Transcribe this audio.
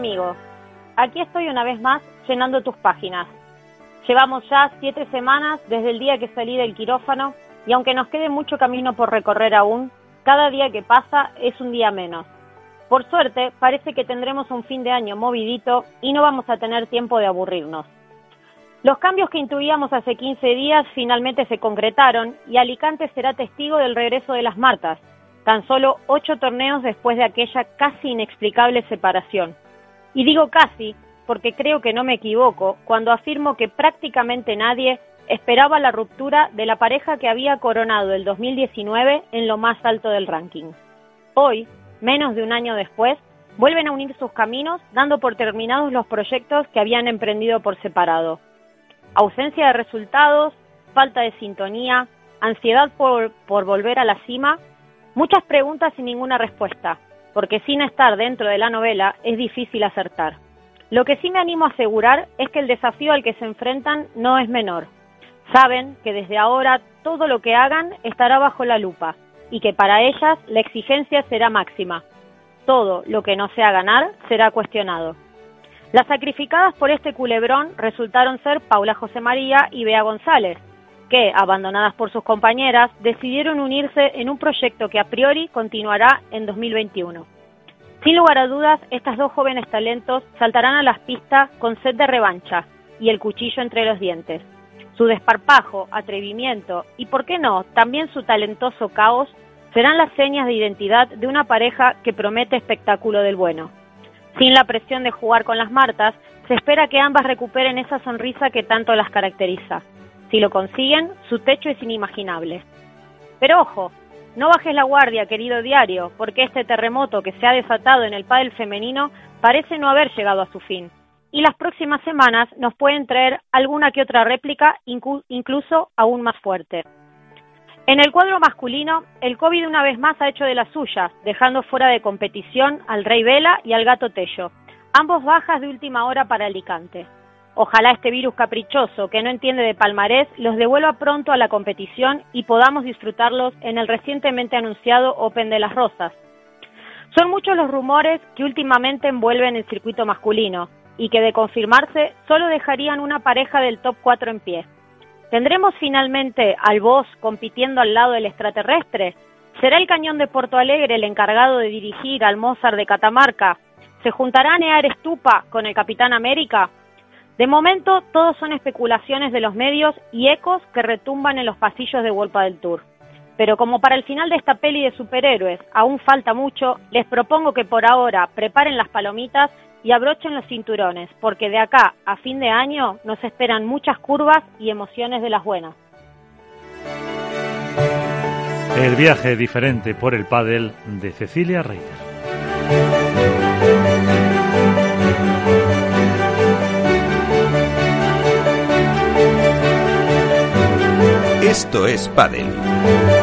amigo, aquí estoy una vez más llenando tus páginas. Llevamos ya siete semanas desde el día que salí del quirófano y aunque nos quede mucho camino por recorrer aún, cada día que pasa es un día menos. Por suerte, parece que tendremos un fin de año movidito y no vamos a tener tiempo de aburrirnos. Los cambios que intuíamos hace 15 días finalmente se concretaron y Alicante será testigo del regreso de las Martas, tan solo ocho torneos después de aquella casi inexplicable separación. Y digo casi porque creo que no me equivoco cuando afirmo que prácticamente nadie esperaba la ruptura de la pareja que había coronado el 2019 en lo más alto del ranking. Hoy, menos de un año después, vuelven a unir sus caminos dando por terminados los proyectos que habían emprendido por separado. Ausencia de resultados, falta de sintonía, ansiedad por, por volver a la cima, muchas preguntas y ninguna respuesta, porque sin estar dentro de la novela es difícil acertar. Lo que sí me animo a asegurar es que el desafío al que se enfrentan no es menor. Saben que desde ahora todo lo que hagan estará bajo la lupa y que para ellas la exigencia será máxima. Todo lo que no sea ganar será cuestionado. Las sacrificadas por este culebrón resultaron ser Paula José María y Bea González, que, abandonadas por sus compañeras, decidieron unirse en un proyecto que a priori continuará en 2021. Sin lugar a dudas, estas dos jóvenes talentos saltarán a las pistas con sed de revancha y el cuchillo entre los dientes. Su desparpajo, atrevimiento y, por qué no, también su talentoso caos serán las señas de identidad de una pareja que promete espectáculo del bueno. Sin la presión de jugar con las Martas, se espera que ambas recuperen esa sonrisa que tanto las caracteriza. Si lo consiguen, su techo es inimaginable. Pero ojo, no bajes la guardia, querido diario, porque este terremoto que se ha desatado en el pádel femenino parece no haber llegado a su fin. Y las próximas semanas nos pueden traer alguna que otra réplica, incluso aún más fuerte. En el cuadro masculino, el COVID una vez más ha hecho de las suyas, dejando fuera de competición al Rey Vela y al Gato Tello, ambos bajas de última hora para Alicante. Ojalá este virus caprichoso que no entiende de palmarés los devuelva pronto a la competición y podamos disfrutarlos en el recientemente anunciado Open de las Rosas. Son muchos los rumores que últimamente envuelven el circuito masculino y que de confirmarse solo dejarían una pareja del top 4 en pie. ¿Tendremos finalmente al Boss compitiendo al lado del extraterrestre? ¿Será el cañón de Porto Alegre el encargado de dirigir al Mozart de Catamarca? ¿Se juntará Near Estupa con el Capitán América? De momento, todos son especulaciones de los medios y ecos que retumban en los pasillos de Wolpa del Tour. Pero como para el final de esta peli de superhéroes aún falta mucho, les propongo que por ahora preparen las palomitas y abrochen los cinturones, porque de acá a fin de año nos esperan muchas curvas y emociones de las buenas. El viaje diferente por el pádel de Cecilia Reiter. Esto es Padel.